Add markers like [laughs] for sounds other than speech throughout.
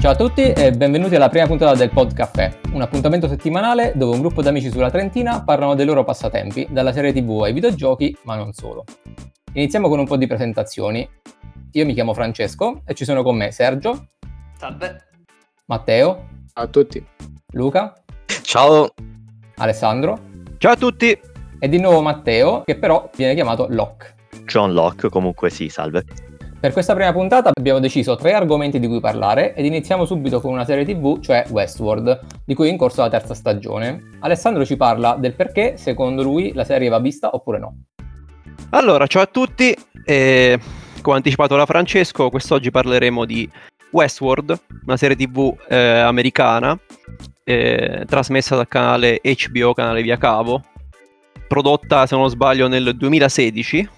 Ciao a tutti e benvenuti alla prima puntata del Pod Caffè, un appuntamento settimanale dove un gruppo di amici sulla Trentina parlano dei loro passatempi, dalla serie tv ai videogiochi, ma non solo. Iniziamo con un po' di presentazioni. Io mi chiamo Francesco e ci sono con me Sergio. Salve. Matteo. Ciao a tutti. Luca. Ciao. Alessandro. Ciao a tutti. E di nuovo Matteo, che però viene chiamato Locke. John Locke, comunque sì, salve. Per questa prima puntata abbiamo deciso tre argomenti di cui parlare ed iniziamo subito con una serie tv, cioè Westworld, di cui è in corso la terza stagione. Alessandro ci parla del perché, secondo lui, la serie va vista oppure no. Allora, ciao a tutti, e, come anticipato da Francesco, quest'oggi parleremo di Westworld, una serie tv eh, americana, eh, trasmessa dal canale HBO, canale via cavo, prodotta se non sbaglio nel 2016,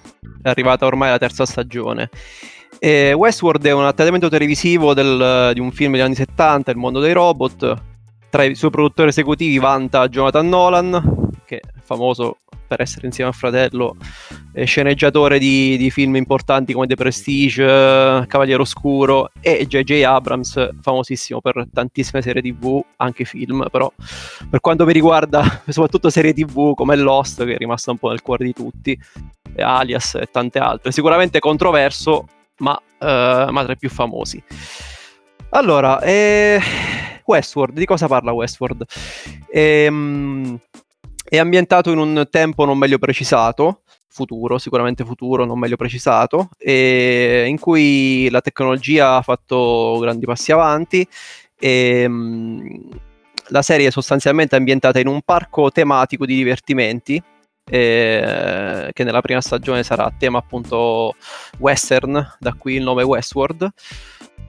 è arrivata ormai la terza stagione. E Westworld è un adattamento televisivo del, di un film degli anni 70, Il mondo dei robot. Tra i suoi produttori esecutivi vanta Jonathan Nolan, che è famoso per essere insieme al fratello sceneggiatore di, di, film importanti come The Prestige, Cavaliere Oscuro e J.J. Abrams, famosissimo per tantissime serie tv, anche film, però per quanto mi riguarda [laughs] soprattutto serie tv come Lost che è rimasta un po' nel cuore di tutti, Alias e tante altre. Sicuramente controverso, ma, uh, ma tra i più famosi. Allora, eh, Westworld, di cosa parla Westworld? Ehm, è ambientato in un tempo non meglio precisato, futuro, sicuramente futuro, non meglio precisato, in cui la tecnologia ha fatto grandi passi avanti. E mh, la serie è sostanzialmente ambientata in un parco tematico di divertimenti eh, che nella prima stagione sarà a tema appunto western, da qui il nome Westworld,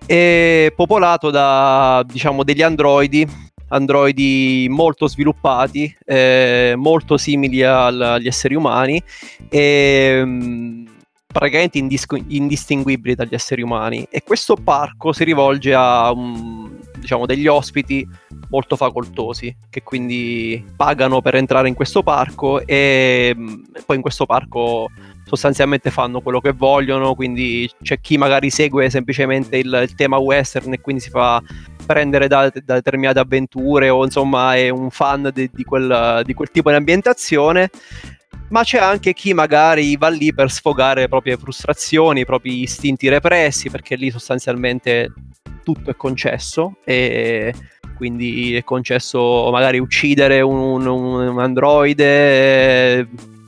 e popolato da diciamo degli androidi androidi molto sviluppati, eh, molto simili al, agli esseri umani e mh, praticamente indis- indistinguibili dagli esseri umani. E questo parco si rivolge a um, diciamo, degli ospiti molto facoltosi che quindi pagano per entrare in questo parco e mh, poi in questo parco sostanzialmente fanno quello che vogliono, quindi c'è chi magari segue semplicemente il, il tema western e quindi si fa prendere da, da, determinate avventure o insomma è un fan di, di, quel, di quel tipo di ambientazione ma c'è anche chi magari va lì per sfogare le proprie frustrazioni, i propri istinti repressi, perché lì sostanzialmente tutto è concesso e quindi è concesso magari uccidere un, un, androide,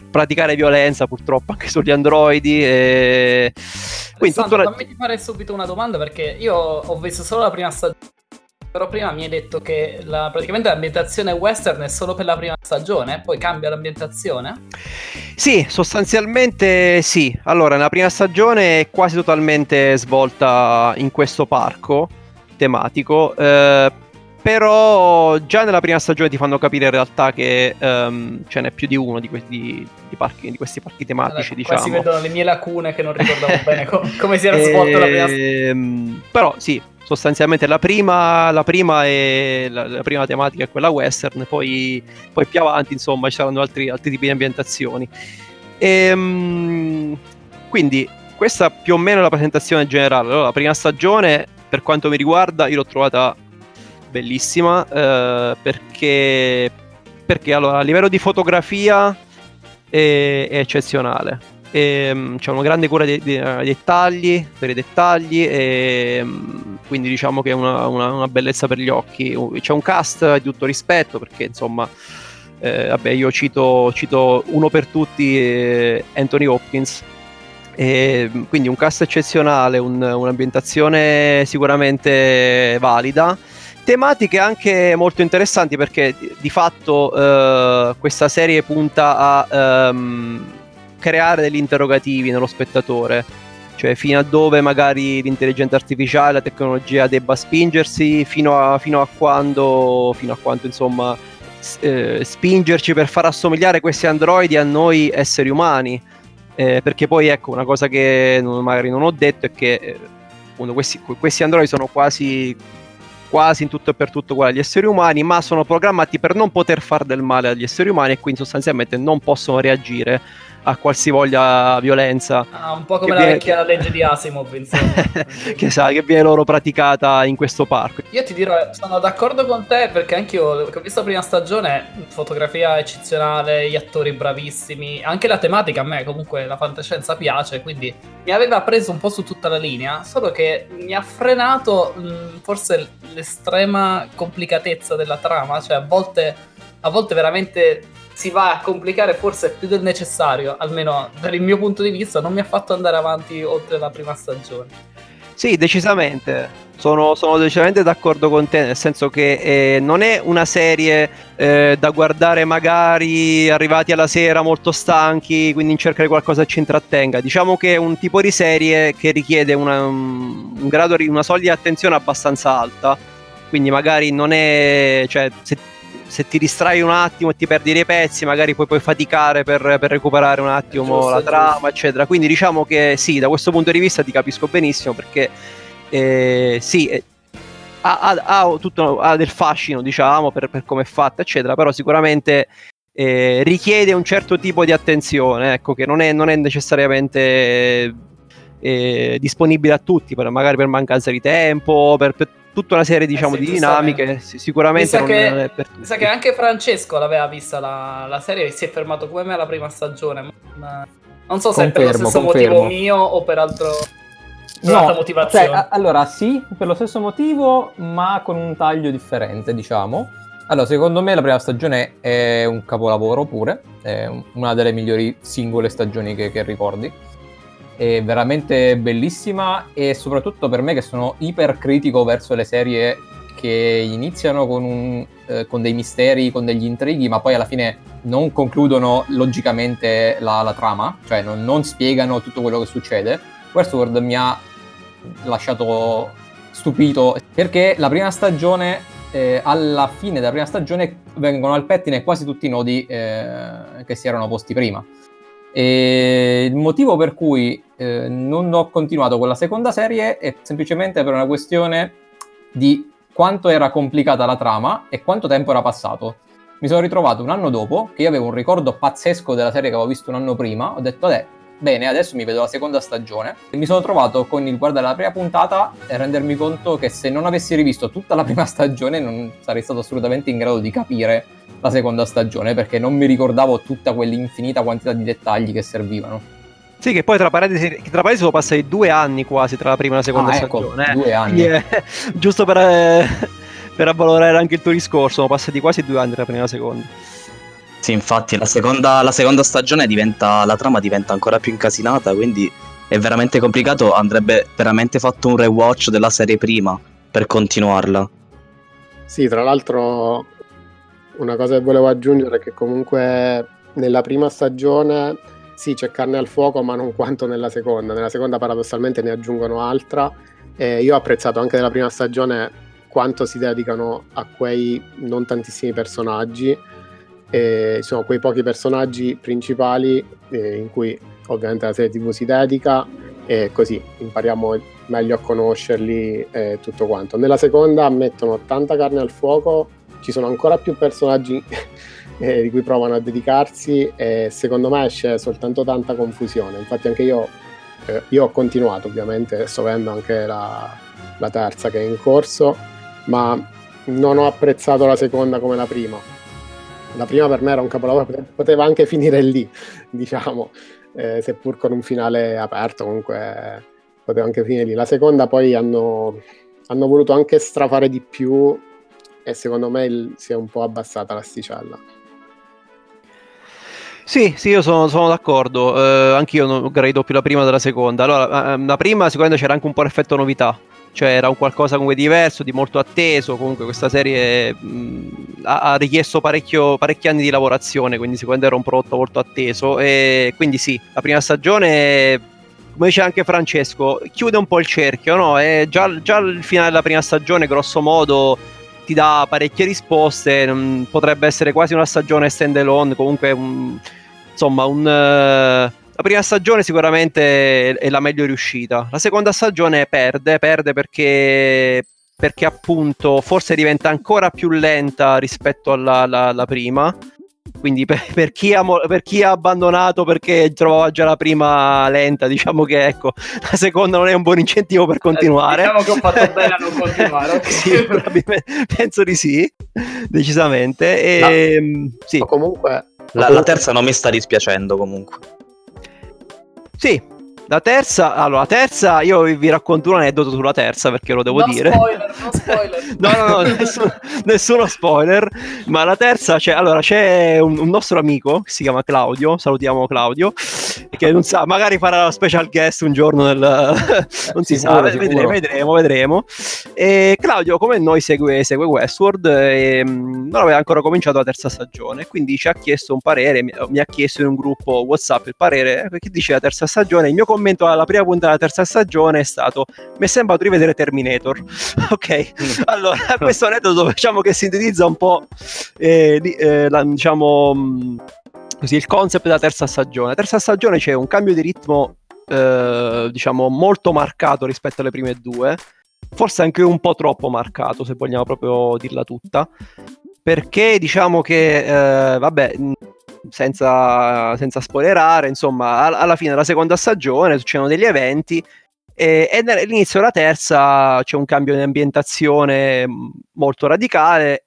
praticare violenza purtroppo anche sugli androidi. E... Quindi Alessandro, la... fammi fare subito una domanda perché io ho visto solo la prima stagione però prima mi hai detto che la, praticamente l'ambientazione western è solo per la prima stagione, poi cambia l'ambientazione? Sì, sostanzialmente sì. Allora, nella prima stagione è quasi totalmente svolta in questo parco tematico. Eh, però già nella prima stagione ti fanno capire in realtà che um, ce n'è più di uno di, que- di, di, parchi, di questi parchi tematici, allora, diciamo. si vedono le mie lacune che non ricordavo bene com- [laughs] come si era svolta la prima stagione. Ehm, però sì, sostanzialmente la prima, la prima, è, la, la prima tematica è quella western, poi, poi, più avanti insomma ci saranno altri, altri tipi di ambientazioni. E, ehm, quindi questa più o meno è la presentazione generale. Allora, la prima stagione, per quanto mi riguarda, io l'ho trovata bellissima eh, perché, perché allora, a livello di fotografia è, è eccezionale e, ehm, c'è una grande cura dei, dei, dettagli, per i dettagli, e, ehm, quindi diciamo che è una, una, una, bellezza per gli occhi. C'è un cast di tutto rispetto perché insomma, eh, vabbè, io cito, cito, uno per tutti, eh, Anthony Hopkins. E, quindi un cast eccezionale, un, un'ambientazione sicuramente valida tematiche anche molto interessanti perché di, fatto eh, questa serie punta a um, creare degli interrogativi nello spettatore, cioè fino a dove magari l'intelligenza artificiale, la tecnologia debba spingersi, fino a, fino a quando, fino a quanto insomma eh, spingerci per far assomigliare questi androidi a noi esseri umani. Eh, perché poi ecco una cosa che non, magari non ho detto è che eh, questi, questi androidi sono quasi quasi in tutto e per tutto uguali agli esseri umani, ma sono programmati per non poter fare del male agli esseri umani e quindi sostanzialmente non possono reagire a qualsivoglia violenza. Ah, un po' come la viene... vecchia legge di Asimov, insomma. [laughs] che, sa, che viene loro praticata in questo parco. Io ti dirò, sono d'accordo con te perché anche io ho visto la prima stagione, fotografia eccezionale, gli attori bravissimi, anche la tematica a me comunque la fantascienza piace, quindi mi aveva preso un po' su tutta la linea, solo che mi ha frenato mh, forse l'estrema complicatezza della trama, cioè a volte a volte veramente si va a complicare forse più del necessario, almeno dal mio punto di vista, non mi ha fatto andare avanti oltre la prima stagione. Sì, decisamente. Sono, sono decisamente d'accordo con te, nel senso che eh, non è una serie eh, da guardare magari arrivati alla sera molto stanchi, quindi in cerca di qualcosa che ci intrattenga. Diciamo che è un tipo di serie che richiede una, un grado, una soglia di attenzione abbastanza alta, quindi magari non è... Cioè, se se ti distrai un attimo e ti perdi dei pezzi, magari poi puoi faticare per, per recuperare un attimo giusto, la trama, eccetera. Quindi diciamo che sì, da questo punto di vista ti capisco benissimo perché eh, sì, eh, ha, ha, ha, tutto, ha, del fascino, diciamo, per, per come è fatta, eccetera, però sicuramente eh, richiede un certo tipo di attenzione, ecco, che non è, non è necessariamente eh, disponibile a tutti, per, magari per mancanza di tempo, per, per tutta una serie diciamo, eh sì, di dinamiche. Sicuramente mi sa, che, è per mi sa che anche Francesco l'aveva vista la, la, serie e si è fermato come me alla prima stagione. Ma non so se confermo, è per lo stesso confermo. motivo mio o per altro. No, motivazione. Cioè, allora sì, per lo stesso motivo, ma con un taglio differente, diciamo. Allora, secondo me la prima stagione è un capolavoro pure, è una delle migliori singole stagioni che, che ricordi è veramente bellissima e soprattutto per me che sono ipercritico verso le serie che iniziano con, un, eh, con, dei misteri, con degli intrighi, ma poi alla fine non concludono logicamente la, la trama, cioè non, non, spiegano tutto quello che succede. Westworld mi ha lasciato stupito perché la prima stagione, eh, alla fine della prima stagione, vengono al pettine quasi tutti i nodi eh, che si erano posti prima. E il motivo per cui eh, non ho continuato con la seconda serie è semplicemente per una questione di quanto era complicata la trama e quanto tempo era passato. Mi sono ritrovato un anno dopo, che io avevo un ricordo pazzesco della serie che avevo visto un anno prima, ho detto, eh, bene, adesso mi vedo la seconda stagione. E mi sono trovato con il guardare la prima puntata e rendermi conto che se non avessi rivisto tutta la [laughs] prima stagione non sarei stato assolutamente in grado di capire la seconda stagione perché non mi ricordavo tutta quell'infinita quantità di dettagli che servivano. Sì, che poi tra parentesi, tra parentesi sono passati due anni quasi tra la prima e la seconda ah, ecco, stagione. Eh. Due anni. Eh, giusto per, eh, [laughs] per avvalorare anche il tuo discorso, sono passati quasi due anni tra la prima e la seconda. Sì, infatti la seconda, la seconda stagione diventa, la trama diventa ancora più incasinata, quindi è veramente complicato, andrebbe veramente fatto un rewatch della serie prima per continuarla. Sì, tra l'altro una cosa che volevo aggiungere è che comunque nella prima stagione sì, c'è carne al fuoco, ma non quanto nella seconda. Nella seconda paradossalmente ne aggiungono altra. E io ho apprezzato anche nella prima stagione quanto si dedicano a quei non tantissimi personaggi. E, sono quei pochi personaggi principali eh, in cui ovviamente la serie TV si dedica e così impariamo meglio a conoscerli e tutto quanto. Nella seconda mettono tanta carne al fuoco ci sono ancora più personaggi [laughs] eh, di cui provano a dedicarsi e secondo me esce soltanto tanta confusione. Infatti anche io, eh, io ho continuato ovviamente, sto vedendo anche la, la terza che è in corso, ma non ho apprezzato la seconda come la prima. La prima per me era un capolavoro, poteva anche [laughs] finire lì, diciamo, eh, seppur con un finale aperto, comunque poteva anche finire lì. La seconda poi hanno, hanno voluto anche strafare di più e secondo me il, si è un po' abbassata l'asticella. Sì, sì, io sono, sono d'accordo. Eh, anch'io non grado più la prima della seconda. Allora, eh, la prima sicuramente c'era anche un po' l'effetto novità, cioè era un qualcosa comunque diverso, di molto atteso. Comunque questa serie mh, ha, ha, richiesto parecchi anni di lavorazione, quindi sicuramente era un prodotto molto atteso. E quindi sì, la prima stagione, come dice anche Francesco, chiude un po' il cerchio, no? Già, già il finale della prima stagione, grosso modo ti dà parecchie risposte, potrebbe essere quasi una stagione stand alone, comunque un, insomma un... Uh, la prima stagione sicuramente è la meglio riuscita, la seconda stagione perde, perde perché, perché appunto forse diventa ancora più lenta rispetto alla, alla, alla prima, quindi per, per, chi ha, per, chi ha, abbandonato perché trovava già la prima lenta, diciamo che ecco, la seconda non è un buon incentivo per continuare. Eh, diciamo che ho fatto [laughs] bene a non continuare. Okay. sì, penso di sì, decisamente. E, no. Ehm, sì. comunque... La, la terza non mi sta dispiacendo comunque. Sì, la terza, allora, la terza, io vi racconto un aneddoto sulla terza perché lo devo no dire. Spoiler, no [laughs] spoiler. no, no, no, nessuno, nessuno, spoiler. Ma la terza, c'è, allora, c'è un, un, nostro amico, si chiama Claudio, salutiamo Claudio, che non sa, magari farà la special guest un giorno nel... [laughs] non si sicuro, sa, sicuro. vedremo, vedremo, vedremo. E Claudio, come noi, segue, segue Westworld e mm, non aveva ancora cominciato la terza stagione, quindi ci ha chiesto un parere, mi, mi ha chiesto in un gruppo WhatsApp il parere, che dice la terza stagione, il mio commento alla prima puntata della terza stagione è stato mi è sembrato di vedere Terminator [laughs] ok. Mm. allora [laughs] questo aneddoto diciamo che sintetizza un po' eh, eh, la, diciamo mm, così il concept della terza stagione. La terza stagione c'è un cambio di ritmo eh, diciamo molto marcato rispetto alle prime due. Forse anche un po' troppo marcato se vogliamo proprio dirla tutta. Perché diciamo che eh, vabbè senza, senza spoilerare, insomma, alla fine della seconda stagione succedono degli eventi e, e all'inizio della terza c'è un cambio di ambientazione molto radicale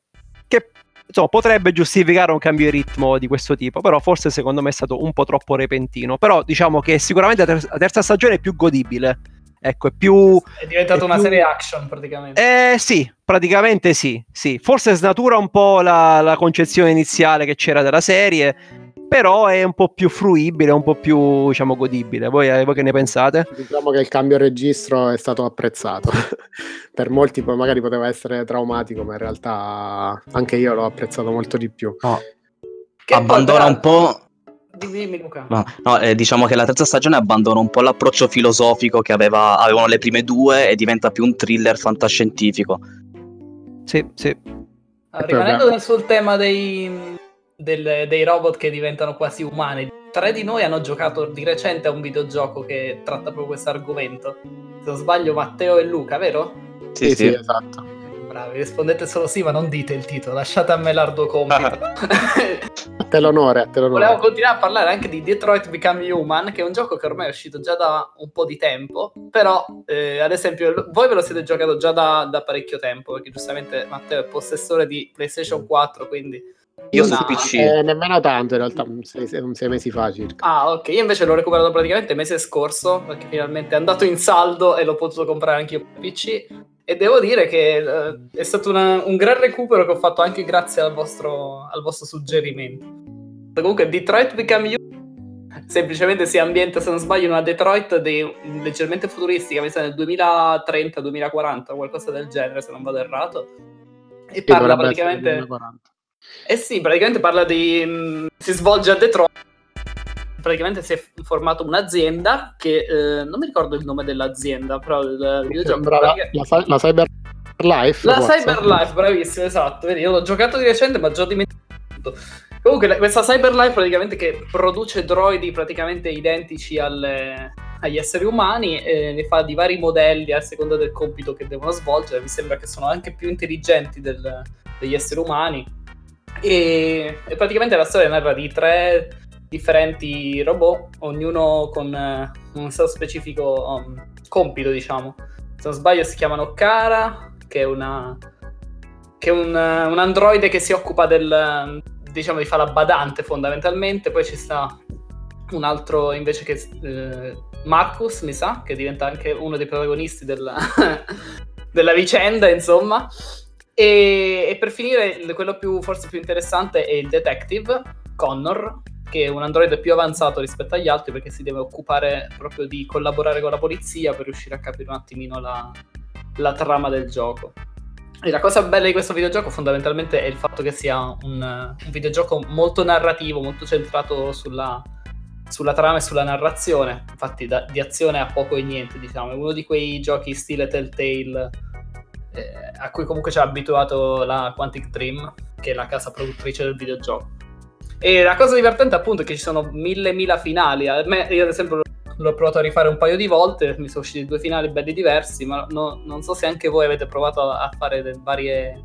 che insomma, potrebbe giustificare un cambio di ritmo di questo tipo, però forse secondo me è stato un po' troppo repentino. Però diciamo che sicuramente la, ter- la terza stagione è più godibile. Ecco, è più. È diventata è una più... serie action praticamente. Eh sì, praticamente sì. sì. Forse snatura un po' la, la, concezione iniziale che c'era della serie. Però è un po' più fruibile, un po' più diciamo godibile. Voi, eh, voi che ne pensate? Diciamo che il cambio registro è stato apprezzato. [laughs] per molti poi magari poteva essere traumatico, ma in realtà anche io l'ho apprezzato molto di più. No. Abbandona un po' Dimmi Luca. No, no eh, diciamo che la terza stagione abbandona un po' l'approccio filosofico che aveva, avevano le prime due e diventa più un thriller fantascientifico. Sì, sì. Ah, rimanendo sul tema dei, del, dei robot che diventano quasi umani, tre di noi hanno giocato di recente a un videogioco che tratta proprio questo argomento. Se non sbaglio Matteo e Luca, vero? Sì, sì, sì esatto bravi, rispondete solo sì, ma non dite il titolo, lasciate a me l'arduo compito. a [laughs] te l'onore, a te l'onore. Volevo continuare a parlare anche di Detroit Become Human, che è un gioco che ormai è uscito già da un po' di tempo, però eh, ad esempio voi ve lo siete giocato già da, da, parecchio tempo, perché giustamente Matteo è possessore di PlayStation 4, quindi... Io su PC. Eh, nemmeno tanto in realtà, sei, sei mesi fa circa. Ah ok, io invece l'ho recuperato praticamente il mese scorso, perché finalmente è andato in saldo e l'ho potuto comprare anche io per PC e devo dire che uh, è stato una, un gran recupero che ho fatto anche grazie al vostro, al vostro suggerimento. Comunque, Detroit Become You semplicemente si ambienta, se non sbaglio, in una Detroit dei, leggermente futuristica, mi sa nel 2030-2040 qualcosa del genere, se non vado errato. E parla praticamente... Eh sì, praticamente parla di... Mh, mm, si svolge a Detroit praticamente si è formato un'azienda che eh, non mi ricordo il nome dell'azienda, però il videogioco. La, la, la Cyber Life. La Cyber Life, bravissimo, esatto. Vedi, io l'ho giocato di recente, ma già ho dimenticato. Comunque, questa Cyber Life praticamente che produce droidi praticamente identici alle, agli esseri umani e ne fa di vari modelli a seconda del compito che devono svolgere. Mi sembra che sono anche più intelligenti del, degli esseri umani. E, e praticamente la storia narra di tre differenti robot, ognuno con eh, un suo specifico um, compito, diciamo. Se non sbaglio si chiamano Kara, che è una che è un, uh, un androide che si occupa del diciamo di fare la badante fondamentalmente, poi ci sta un altro invece che eh, Marcus, mi sa, che diventa anche uno dei protagonisti della, [laughs] della vicenda, insomma. E, e, per finire, quello più, forse più interessante è il detective, Connor, che è un androide più avanzato rispetto agli altri perché si deve occupare proprio di collaborare con la polizia per riuscire a capire un attimino la, la trama del gioco. E la cosa bella di questo videogioco fondamentalmente è il fatto che sia un, un videogioco molto narrativo, molto centrato sulla, sulla, trama e sulla narrazione. Infatti da, di azione ha poco e niente, diciamo. È uno di quei giochi stile Telltale eh, a cui comunque ci ha abituato la Quantic Dream, che è la casa produttrice del videogioco. E la cosa divertente appunto è che ci sono mille mila finali. A me, io ad esempio l'ho provato a rifare un paio di volte, mi sono usciti due finali belli diversi, ma no, non so se anche voi avete provato a fare varie...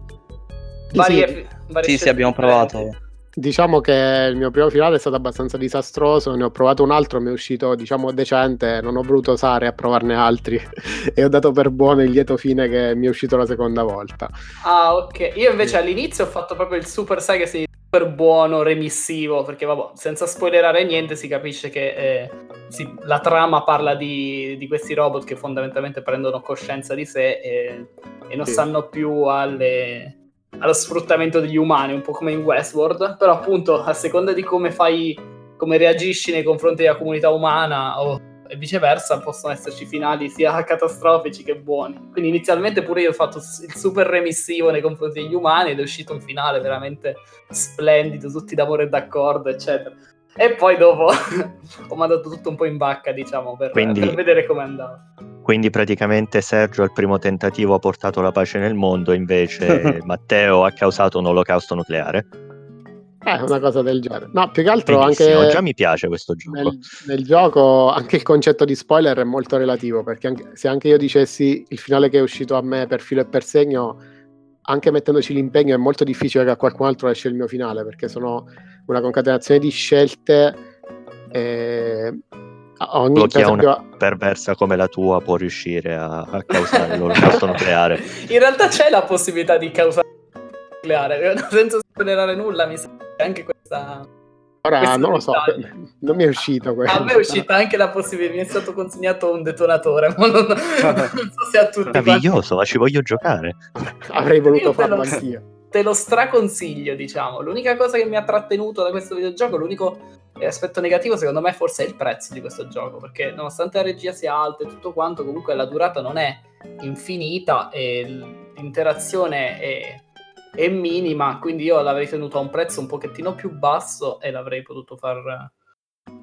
Varie, sì, varie sì, sì abbiamo provato. Diciamo che il mio primo finale è stato abbastanza disastroso, ne ho provato un altro, mi è uscito diciamo decente, non ho voluto osare a provarne altri [laughs] e ho dato per buono il lieto fine che mi è uscito la seconda volta. Ah ok, io invece all'inizio ho fatto proprio il super sai che sei super buono, remissivo, perché vabbè, senza spoilerare niente si capisce che eh, sì, la trama parla di, di, questi robot che fondamentalmente prendono coscienza di sé e, e non sì. stanno più alle allo sfruttamento degli umani, un po' come in Westworld, però appunto a seconda di come fai, come reagisci nei confronti della comunità umana o e viceversa possono esserci finali sia [laughs] catastrofici che buoni. Quindi inizialmente pure io ho fatto il super remissivo nei confronti degli umani ed è uscito un finale veramente splendido, tutti d'amore e d'accordo, eccetera. E poi dopo [laughs] ho mandato tutto un po' in bacca, diciamo, per, Quindi... per vedere come andava. Quindi praticamente Sergio al primo tentativo ha portato la pace nel mondo, invece [laughs] Matteo ha causato un olocausto nucleare. Eh, una cosa del genere. No, più che altro Benissimo, anche... già mi piace questo gioco. Nel, nel, gioco anche il concetto di spoiler è molto relativo, perché anche, se anche io dicessi il finale che è uscito a me per filo e per segno, anche mettendoci l'impegno è molto difficile che a qualcun altro esce il mio finale, perché sono una concatenazione di scelte... Eh, Ogni, Blocchi per esempio... una perversa come la tua può riuscire a, a causare l'olocausto [laughs] nucleare. In realtà c'è la possibilità di causare nucleare, [laughs] senza spoilerare nulla, mi sa che anche questa... Ora questa non lo so, non mi è uscito questo. A me è uscita anche la possibilità, mi è stato consegnato un detonatore, non, non so se a tutti... Meraviglioso, ma ci voglio giocare. Avrei voluto farlo anch'io te lo straconsiglio, diciamo. L'unica cosa che mi ha trattenuto da questo videogioco, l'unico aspetto negativo secondo me forse è il prezzo di questo gioco, perché nonostante la regia sia alta e tutto quanto, comunque la durata non è infinita e l'interazione è, è minima, quindi io l'avrei tenuto a un prezzo un pochettino più basso e l'avrei potuto far,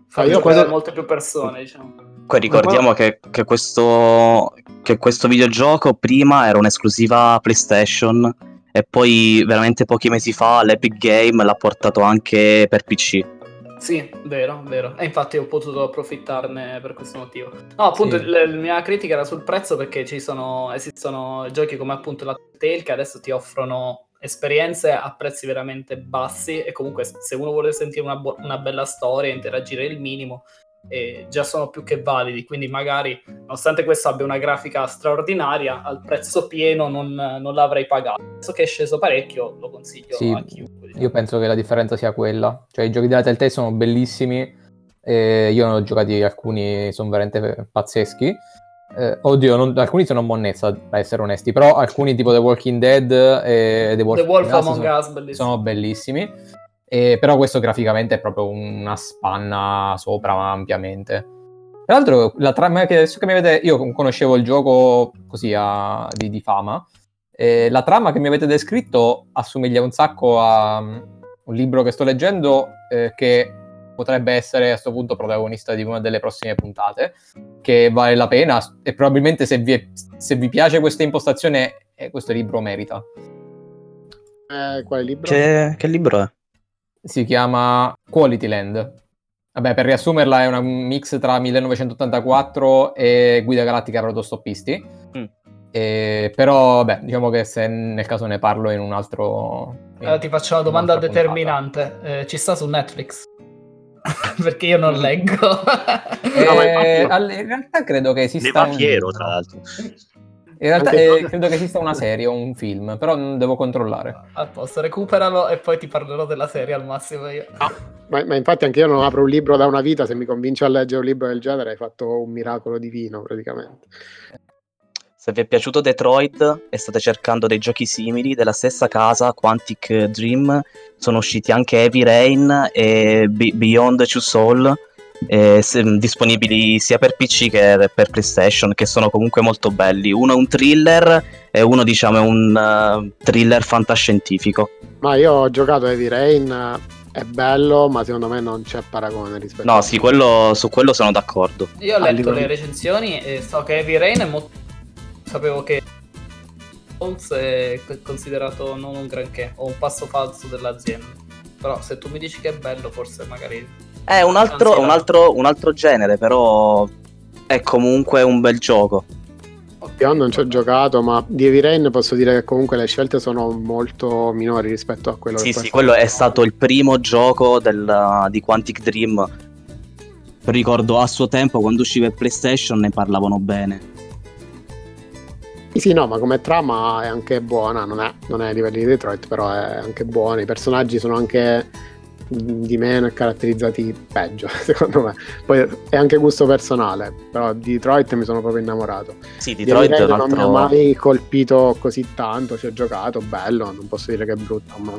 far ah, giocare questo... molte più persone, diciamo. Poi ricordiamo che, che, questo, che questo videogioco prima era un'esclusiva PlayStation e poi veramente pochi mesi fa l'Epic Game l'ha portato anche per PC. Sì, vero, vero. E infatti ho potuto approfittarne per questo motivo. No, appunto, sì. la, la mia critica era sul prezzo perché ci sono, esistono giochi come appunto la Tale che adesso ti offrono esperienze a prezzi veramente bassi e comunque se uno vuole sentire una, bo- una bella storia, interagire il minimo, e già sono più che validi, quindi magari nonostante questo abbia una grafica straordinaria, al prezzo pieno non, non l'avrei pagato. Adesso che è sceso parecchio, lo consiglio sì, a chiunque. Diciamo. Io penso che la differenza sia quella, cioè i giochi della Telltale sono bellissimi, eh, io ne ho giocati alcuni, sono veramente pazzeschi. Eh, oddio, non, alcuni sono monnezza, a essere onesti, però alcuni tipo The Walking Dead e The Wolf, The Wolf Among Us sono, sono bellissimi. E, però questo graficamente è proprio una spanna sopra ampiamente. Tra l'altro, la trama che adesso che mi avete. Io conoscevo il gioco così a, di, di, fama. E la trama che mi avete descritto assomiglia un sacco a um, un libro che sto leggendo eh, che potrebbe essere a questo punto protagonista di una delle prossime puntate, che vale la pena e probabilmente se vi, è, se vi piace questa impostazione, eh, questo libro merita. Eh, quale libro? Che, che libro è? si chiama Quality Land. Vabbè, per riassumerla, è un mix tra 1984 e Guida Galattica per autostoppisti. Mm. E, però, beh, diciamo che se nel caso ne parlo in un altro. In allora, ti faccio una domanda determinante: eh, ci sta su Netflix? [laughs] Perché io non leggo. eh, in realtà credo che esista. Ne va fiero, un... tra l'altro. In realtà eh, credo che esista una serie o un film, però non devo controllare. A posto, recuperalo e poi ti parlerò della serie al massimo io. Ah, ma, ma, infatti anche io non apro un libro da una vita, se mi convinci a leggere un libro del genere hai fatto un miracolo divino praticamente. Se vi è piaciuto Detroit e state cercando dei giochi simili della stessa casa, Quantic Dream, sono usciti anche Heavy Rain e Beyond Two Soul eh, disponibili sia per PC che per PlayStation, che sono comunque molto belli. Uno è un thriller e uno diciamo è un uh, thriller fantascientifico. Ma io ho giocato Heavy Rain, è bello, ma secondo me non c'è paragone rispetto No, a sì, quello, su quello sono d'accordo. Io ho letto le recensioni e so che Heavy Rain è molto... Sapevo che Souls è considerato non un granché, o un passo falso dell'azienda. Però se tu mi dici che è bello, forse magari è un altro, un altro, un altro genere, però è comunque un bel gioco. Io non ci ho giocato, ma di Heavy Rain posso dire che comunque le scelte sono molto minori rispetto a quello sì, che sì, quello è stato il primo gioco del, di Quantic Dream. Ricordo a suo tempo quando usciva il PlayStation ne parlavano bene. Sì, no, ma come trama è anche buona, non è, non è ai livelli di Detroit, però è anche buona. I personaggi sono anche di meno e caratterizzati peggio, [laughs] secondo me. Poi è anche gusto personale, però di Detroit mi sono proprio innamorato. Sì, Detroit altro... non mi ha mai colpito così tanto, ci ho giocato, bello, non posso dire che è brutto, ma...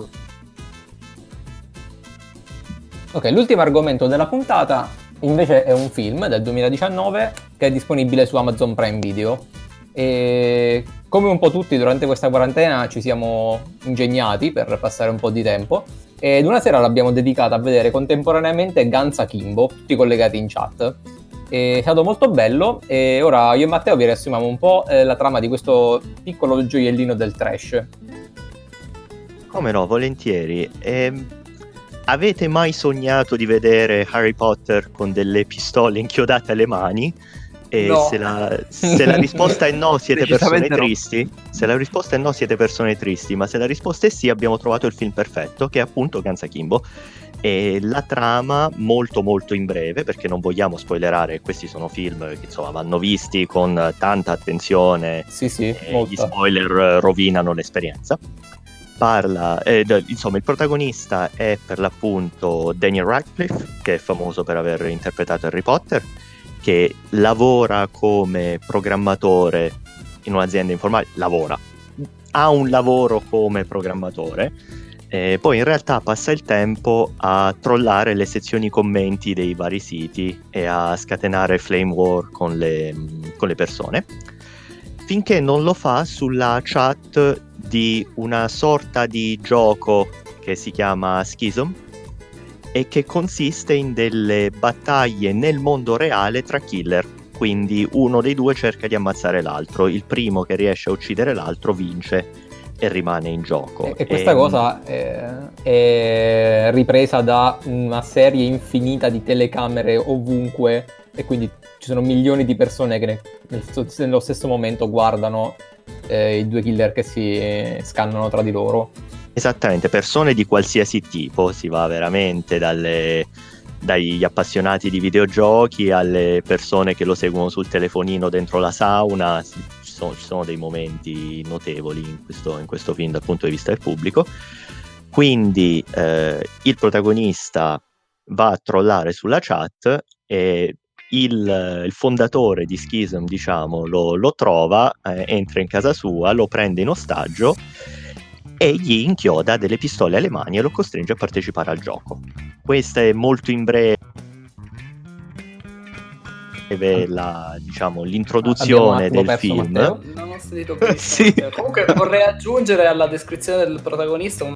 Ok, l'ultimo argomento della puntata invece è un film del 2019 che è disponibile su Amazon Prime Video. E come un po' tutti durante questa quarantena ci siamo ingegnati per passare un po' di tempo ed una sera l'abbiamo dedicata a vedere contemporaneamente Ganza Kimbo, tutti collegati in chat. È stato molto bello e ora io e Matteo vi riassumiamo un po' eh, la trama di questo piccolo gioiellino del trash. Come no, volentieri. Ehm, avete mai sognato di vedere Harry Potter con delle pistole inchiodate alle mani? E No. se, la, se la risposta è no, [laughs] siete persone no. tristi. Se la risposta è no, siete persone tristi. Ma se la risposta è sì, abbiamo trovato il film perfetto, che è appunto Ganza Kimbo. E la trama, molto molto in breve, perché non vogliamo spoilerare, questi sono film che insomma vanno visti con tanta attenzione Sì, sì, e gli spoiler rovinano l'esperienza. Parla, eh, insomma, il protagonista è per l'appunto Daniel Radcliffe, che è famoso per aver interpretato Harry Potter, che lavora come programmatore in un'azienda informale, lavora, ha un lavoro come programmatore, e poi in realtà passa il tempo a trollare le sezioni commenti dei vari siti e a scatenare flame war con le, con le persone finché non lo fa sulla chat di una sorta di gioco che si chiama Schism e che consiste in delle battaglie nel mondo reale tra killer. Quindi uno dei due cerca di ammazzare l'altro, il primo che riesce a uccidere l'altro vince e rimane in gioco. E, e questa Ehm, cosa è, è ripresa da una serie infinita di telecamere ovunque e quindi ci sono milioni di persone che ne- nel- nello stesso momento guardano eh, i due killer che si eh, scannano tra di loro. Esattamente, persone di qualsiasi tipo, si va veramente dalle, dagli appassionati di videogiochi alle persone che lo seguono sul telefonino dentro la sauna, ci sono, ci sono dei momenti notevoli in questo, in questo film dal punto di vista del pubblico. Quindi eh, il protagonista va a trollare sulla chat e il, il fondatore di Schism, diciamo, lo, lo trova, eh, entra in casa sua, lo prende in ostaggio e gli inchioda delle pistole alle mani e lo costringe a partecipare al gioco. Questa è molto in breve la, diciamo, l'introduzione del perso film. Matteo. Non ho sentito. [laughs] Sì. Comunque vorrei aggiungere alla descrizione del protagonista un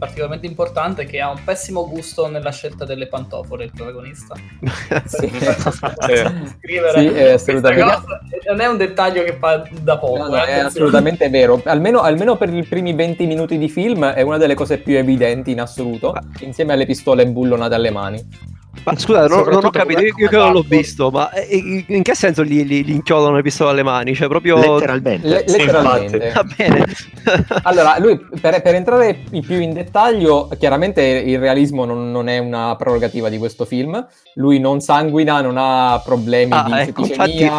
particolarmente importante che ha un pessimo gusto nella scelta delle pantofole il protagonista. [laughs] Sì. Scrivere Sì, è assolutamente. cosa non è un dettaglio che fa da poco. No, no, eh, è attenzione. assolutamente vero. Almeno, almeno per i primi 20 minuti di film è una delle cose più evidenti in assoluto, insieme alle pistole bullonate alle mani. Ma [laughs] scusate, non, non ho capito, io, che non l'ho visto, ma eh, in in che senso gli, gli, gli inchiodano le pistole alle mani? Cioè, proprio. Letteralmente. Le- letteralmente. [laughs] Va bene. [laughs] Allora, lui per, per entrare in più in dettaglio, chiaramente il realismo non, non è una prerogativa di questo film. Lui non sanguina, non ha problemi Ah, di ecco, infatti-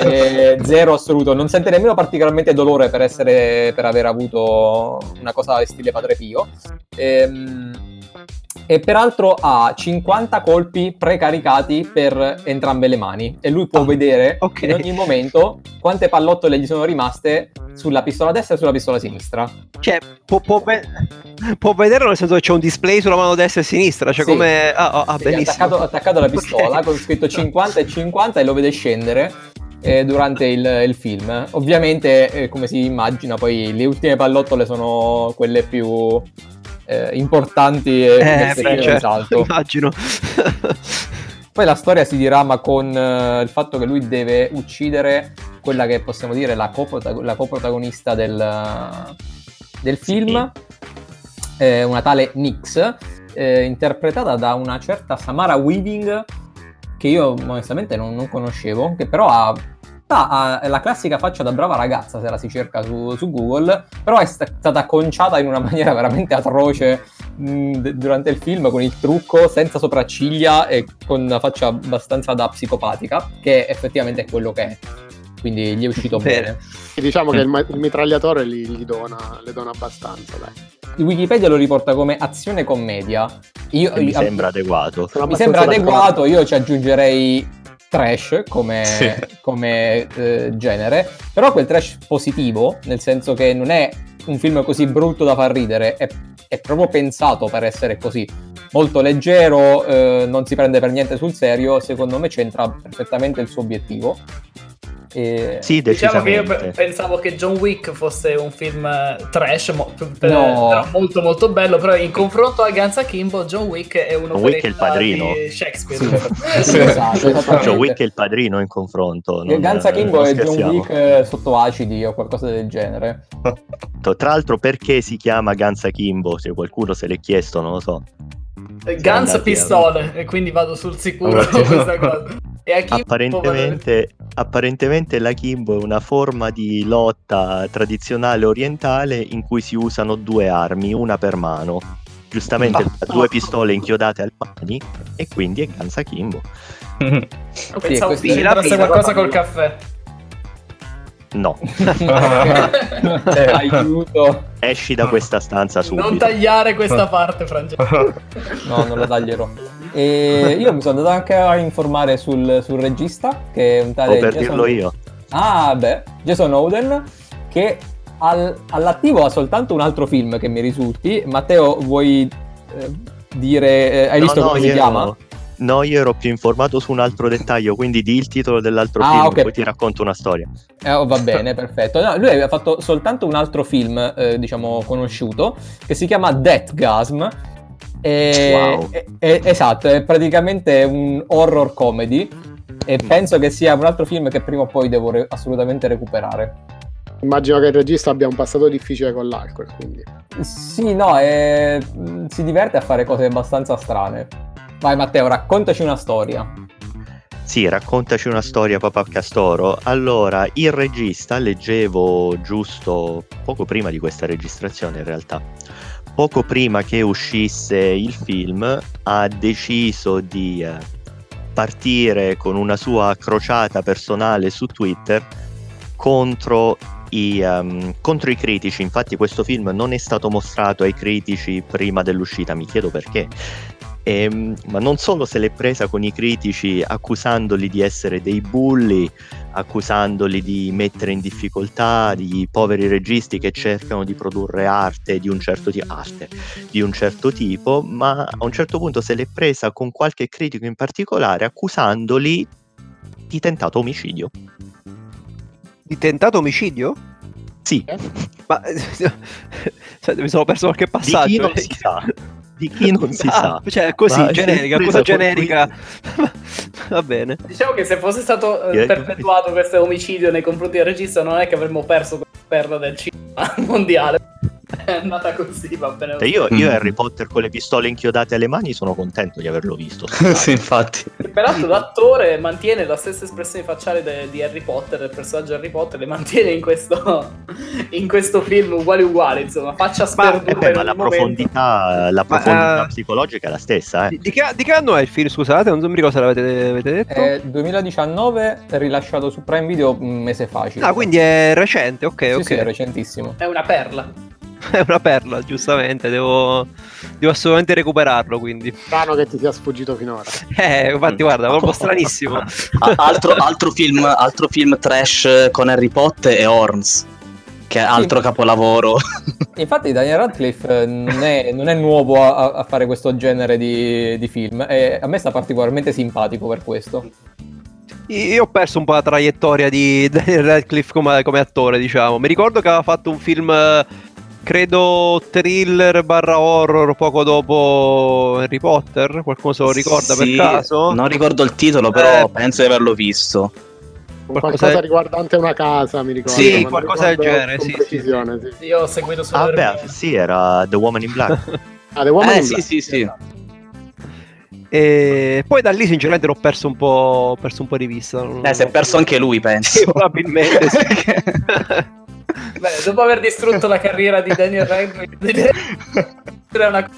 eh, zero assoluto. Non sente nemmeno particolarmente dolore per, essere, per aver avuto una cosa stile Padre Pio. Ehm, e peraltro ha 50 colpi precaricati per entrambe le mani e lui può Ah, vedere [laughs] ok. in ogni momento quante pallottole gli sono rimaste sulla pistola destra e sulla pistola sinistra. Cioè, può, può ve- può vederlo nel senso che c'è un display sulla mano destra e sinistra. Cioè, Sì. come. Ah, ah, ah, benissimo. attaccato, attaccato alla [laughs] pistola Ok. con scritto 50 e 50 e lo vede scendere eh, durante il, il film. Ovviamente, eh, come si immagina, poi le ultime pallottole sono quelle più eh, importanti e Eh, beh, certo, immagino. [laughs] Poi la storia si dirama con eh, il fatto che lui deve uccidere quella che possiamo dire la, coprota- la coprotagonista del, del film, eh, una tale Nix, eh, interpretata da una certa Samara Weaving, che io onestamente non, non conoscevo, che però ha realtà ha la classica faccia da brava ragazza se la si cerca su, su Google, però è stata conciata in una [laughs] maniera veramente atroce mh, durante il film con il trucco senza sopracciglia e con una faccia abbastanza da psicopatica, che effettivamente è quello che è. Quindi gli è uscito bene. Diciamo che il, il mitragliatore gli, gli dona, le dona abbastanza, dai. Wikipedia lo riporta come azione commedia. Io, mi io, sembra adeguato. Mi sembra adeguato, io ci aggiungerei trash come, sì. come eh, genere, però quel trash positivo, nel senso che non è un film così brutto da far ridere, è, è proprio pensato per essere così. Molto leggero, eh, non si prende per niente sul serio, secondo me c'entra perfettamente il suo obiettivo. E... Sì, diciamo che io pensavo che John Wick fosse un film eh, trash, mo- no. molto molto bello, però in confronto a Guns Akimbo John Wick è uno John Wick è il padrino. di Shakespeare. Sì. [laughs] esatto, John Wick è il padrino in confronto. Non, Guns Akimbo è John Wick eh, sotto acidi o qualcosa del genere. Tra l'altro perché si chiama Guns Akimbo? Se qualcuno se l'è chiesto, non lo so. Guns pistole, e quindi vado sul sicuro di [laughs] questa cosa. Apparentemente, apparentemente la Kimbo è una forma di lotta tradizionale orientale in cui si usano due armi, una per mano. Giustamente ah, due pistole inchiodate al pani e quindi è Ganza Kimbo. Pensavo sì, c'entrasse qualcosa col caffè. No. eh, [laughs] [laughs] aiuto. Esci da questa stanza subito. Non tagliare questa parte, Francesco. [laughs] no, non la taglierò. E io mi sono andato anche a informare sul, sul regista, che è un tale... O per Jason... dirlo io. Ah, beh, Jason Oden, che al, all'attivo ha soltanto un altro film che mi risulti. Matteo, vuoi eh, dire... Eh, hai no, visto no, come si chiama? No. No, io ero più informato su un altro dettaglio, quindi di il titolo dell'altro ah, film, okay. poi ti racconto una storia. Eh, oh, va bene, [laughs] perfetto. No, lui aveva fatto soltanto un altro film, eh, diciamo, conosciuto, che si chiama Deathgasm, e, wow. è, è, esatto, è praticamente un horror comedy e mm. penso che sia un altro film che prima o poi devo re- assolutamente recuperare. Immagino che il regista abbia un passato difficile con l'alcol, quindi. Sì, no, è... si diverte a fare cose abbastanza strane. Vai Matteo, raccontaci una storia. Sì, raccontaci una storia, papà Castoro. Allora, il regista, leggevo giusto poco prima di questa registrazione in realtà, poco prima che uscisse il film, ha deciso di eh, partire con una sua crociata personale su Twitter contro i, um, contro i critici. Infatti, questo film non è stato mostrato ai critici prima dell'uscita, mi chiedo perché. E, ehm, ma non solo se l'è presa con i critici accusandoli di essere dei bulli, accusandoli di mettere in difficoltà di poveri registi che cercano di produrre arte di un certo, di arte, di un certo tipo, ma a un certo punto se l'è presa con qualche critico in particolare accusandoli di tentato omicidio. Di tentato omicidio? Sì. Ma [laughs] mi sono perso qualche passaggio. Di chi non si sa di chi non si ah, sa. Cioè, così, Ma generica, cosa generica. [laughs] Va bene. Diciamo che se fosse stato eh, perpetuato questo omicidio nei confronti del regista, non è che avremmo perso questa perla del cinema [laughs] mondiale. [laughs] È andata così, va bene. Cioè, io, io, Harry Potter con le pistole inchiodate alle mani sono contento di averlo visto. [laughs] sì, infatti. Peraltro l'attore mantiene la stessa espressione facciale de, di Harry Potter, del personaggio Harry Potter, le mantiene in questo, [laughs] in questo film uguale uguale, insomma, faccia sperduta. Ma, eh ma la profondità, la profondità ma, uh, psicologica è la stessa. Eh. Di, che, di, che, anno è il film, scusate? Non mi ricordo se l'avete avete detto. È 2019, rilasciato su Prime Video un mese facile. Ah, quindi è recente, ok, sì, ok. Sì, è recentissimo. È una perla. [laughs] è una perla, giustamente. Devo, devo, assolutamente recuperarlo. Quindi. Strano che ti sia sfuggito finora. [laughs] Eh, infatti, guarda, proprio [laughs] stranissimo. altro, altro, film, altro film trash con Harry Potter è Horns. Che è altro sì. capolavoro. Infatti, Daniel Radcliffe non è, non è nuovo a, a, fare questo genere di, di film. E a me sta particolarmente simpatico per questo. Io ho perso un po' la traiettoria di Daniel Radcliffe come, come, attore, diciamo. Mi ricordo che aveva fatto un film credo thriller barra horror poco dopo Harry Potter. Qualcuno se lo ricorda sì, per caso? Non ricordo il titolo, però eh. penso di averlo visto. Qualcosa, qualcosa riguardante una casa, mi ricordo. Sì, qualcosa del genere. Sì, sì, sì. Io ho seguito solo. Ah, beh, sì, era The Woman in Black. [laughs] ah, The Woman eh, in sì, Black. Sì, sì, sì. E poi da lì sinceramente l'ho perso un po', perso un po' di vista. Eh, si è perso anche lui, penso. [laughs] Sì, probabilmente. [laughs] Beh, dopo aver distrutto la carriera di Daniel [laughs] Radcliffe, è una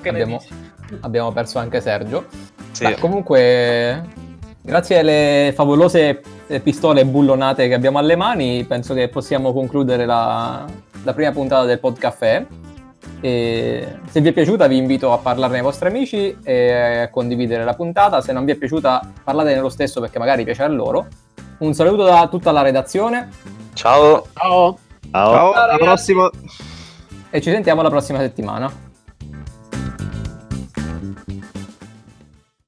che abbiamo, abbiamo perso anche Sergio. Sì. Beh, comunque, grazie alle favolose pistole bullonate che abbiamo alle mani, penso che possiamo concludere la, la prima puntata del Podcaffè. E se vi è piaciuta vi invito a parlarne ai vostri amici e a condividere la puntata. Se non vi è piaciuta parlatene lo stesso perché magari piace a loro. Un saluto da tutta la redazione. Ciao. Ciao. Ciao. Ciao, alla prossima. E ci sentiamo la prossima settimana.